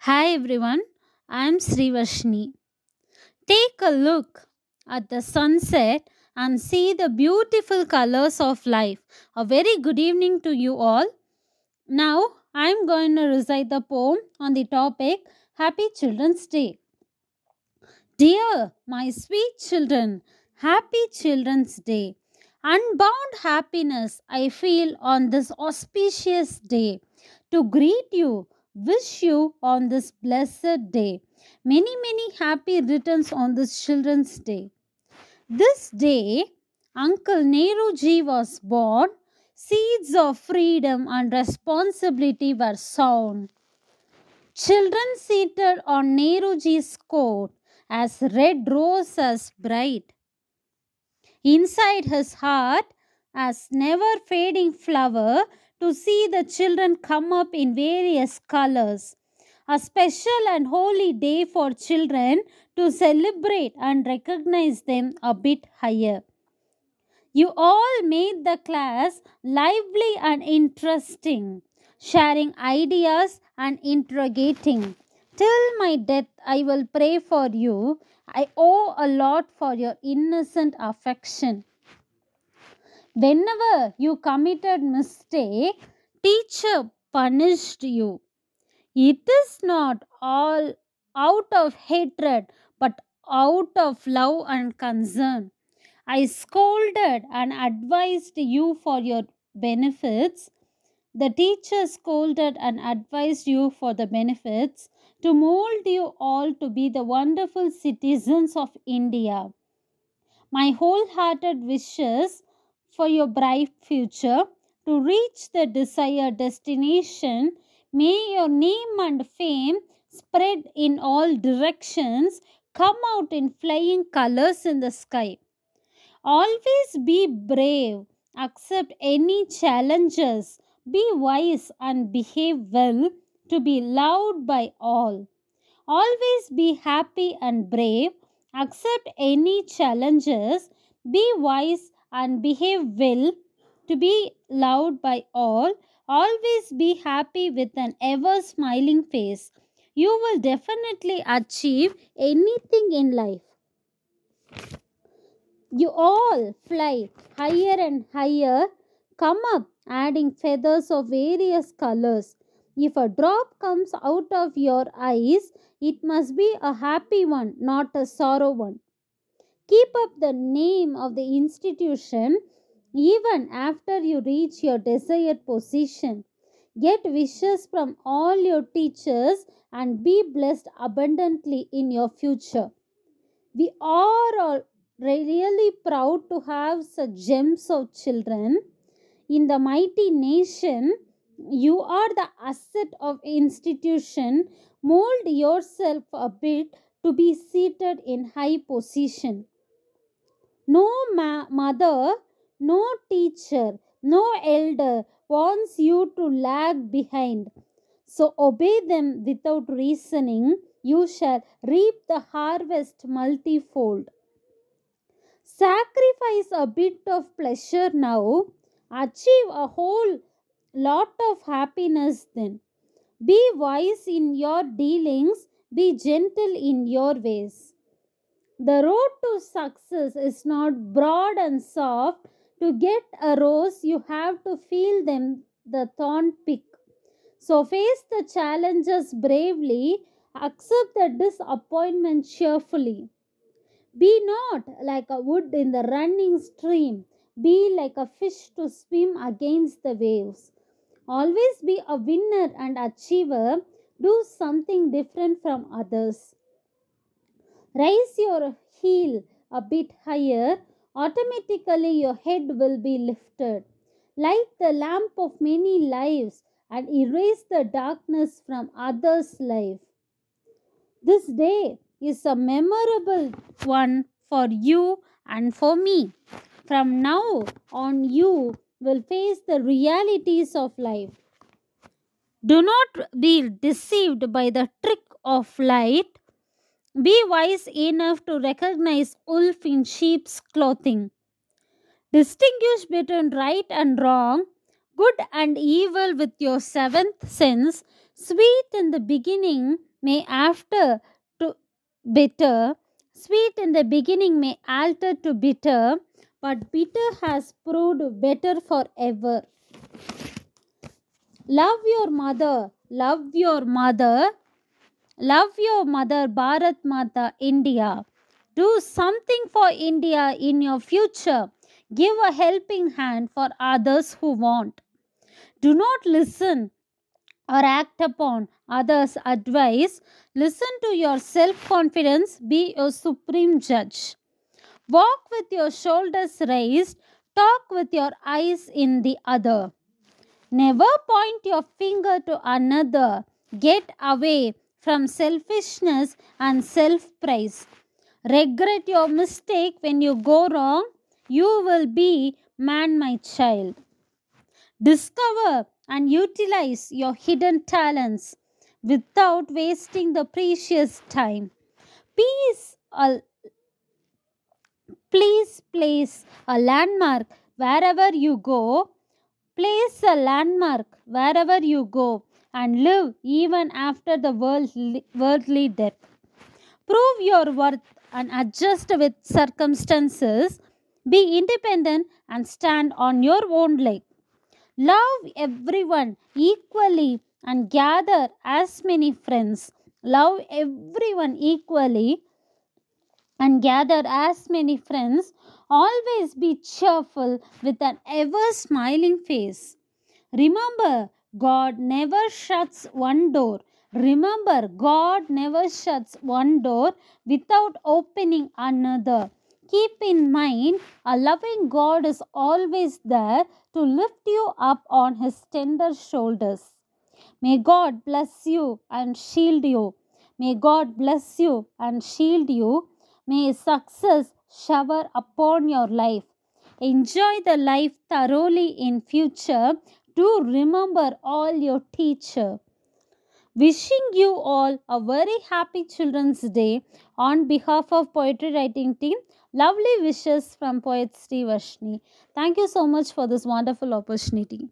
Hi everyone, I'm Sree Varshini. Take a look at the sunset and see the beautiful colors of life. A very good evening to you all. Now I'm going to recite the poem on the topic Happy Children's Day. Dear my sweet children, Happy Children's Day. Unbound happiness I feel on this auspicious day to greet you wish you on this blessed day many, many happy returns on this Children's Day. This day, Uncle Nehruji was born, seeds of freedom and responsibility were sown. Children seated on Nehruji's coat as red roses bright. Inside his heart, as never fading flower, to see the children come up in various colors. A special and holy day for children to celebrate and recognize them a bit higher. You all made the class lively and interesting, sharing ideas and interrogating. Till my death, I will pray for you. I owe a lot for your innocent affection whenever you committed mistake teacher punished you. It is not all out of hatred but out of love and concern. I scolded and advised you for your benefits. The teacher scolded and advised you for the benefits to mold you all to be the wonderful citizens of india. My wholehearted wishes for your bright future. To reach the desired destination, may your name and fame spread in all directions, come out in flying colors in the sky. Always be brave, accept any challenges, be wise and behave well to be loved by all. Always be happy and brave, accept any challenges, be wise and behave well to be loved by all. Always be happy with an ever smiling face. You will definitely achieve anything in life. You all fly higher and higher, come up, adding feathers of various colors. If a drop comes out of your eyes, it must be a happy one, not a sorrow one. Keep up the name of the institution even after you reach your desired position. Get wishes from all your teachers and be blessed abundantly in your future. We are all really proud to have such gems of children. In the mighty nation, you are the asset of institution. Mold yourself a bit to be seated in high position. No ma- mother, no teacher, no elder wants you to lag behind. So obey them without reasoning. You shall reap the harvest multifold. Sacrifice a bit of pleasure now. Achieve a whole lot of happiness then. Be wise in your dealings. Be gentle in your ways. The road to success is not broad and soft. To get a rose, you have to feel them the thorn pick. So face the challenges bravely, accept the disappointment cheerfully. Be not like a wood in the running stream, be like a fish to swim against the waves. Always be a winner and achiever, do something different from others. Raise your heel a bit higher, automatically your head will be lifted. Light the lamp of many lives and erase the darkness from others' life. This day is a memorable one for you and for me. From now on, you will face the realities of life. Do not be deceived by the trick of light be wise enough to recognize wolf in sheep's clothing. Distinguish between right and wrong, good and evil with your seventh sense. Sweet in the beginning may after to bitter. Sweet in the beginning may alter to bitter, but bitter has proved better forever. Love your mother. Love your mother. Love your mother, Bharat Mata, India. Do something for India in your future. Give a helping hand for others who want. Do not listen or act upon others' advice. Listen to your self confidence. Be your supreme judge. Walk with your shoulders raised. Talk with your eyes in the other. Never point your finger to another. Get away from selfishness and self praise. Regret your mistake when you go wrong. You will be man, my child. Discover and utilize your hidden talents without wasting the precious time. Peace, a, please place a landmark wherever you go. Place a landmark wherever you go and live even after the worldly, death. Prove your worth and adjust with circumstances. Be independent and stand on your own leg. Love everyone equally and gather as many friends. Love everyone equally and gather as many friends. Always be cheerful with an ever smiling face. Remember, God never shuts one door. Remember, God never shuts one door without opening another. Keep in mind, a loving God is always there to lift you up on his tender shoulders. May God bless you and shield you. May God bless you and shield you. May success shower upon your life. Enjoy the life thoroughly in future. Do remember all your teacher. Wishing you all a very happy Children's Day on behalf of Poetry Writing Team. Lovely wishes from Poet Sree Varshini. Thank you so much for this wonderful opportunity.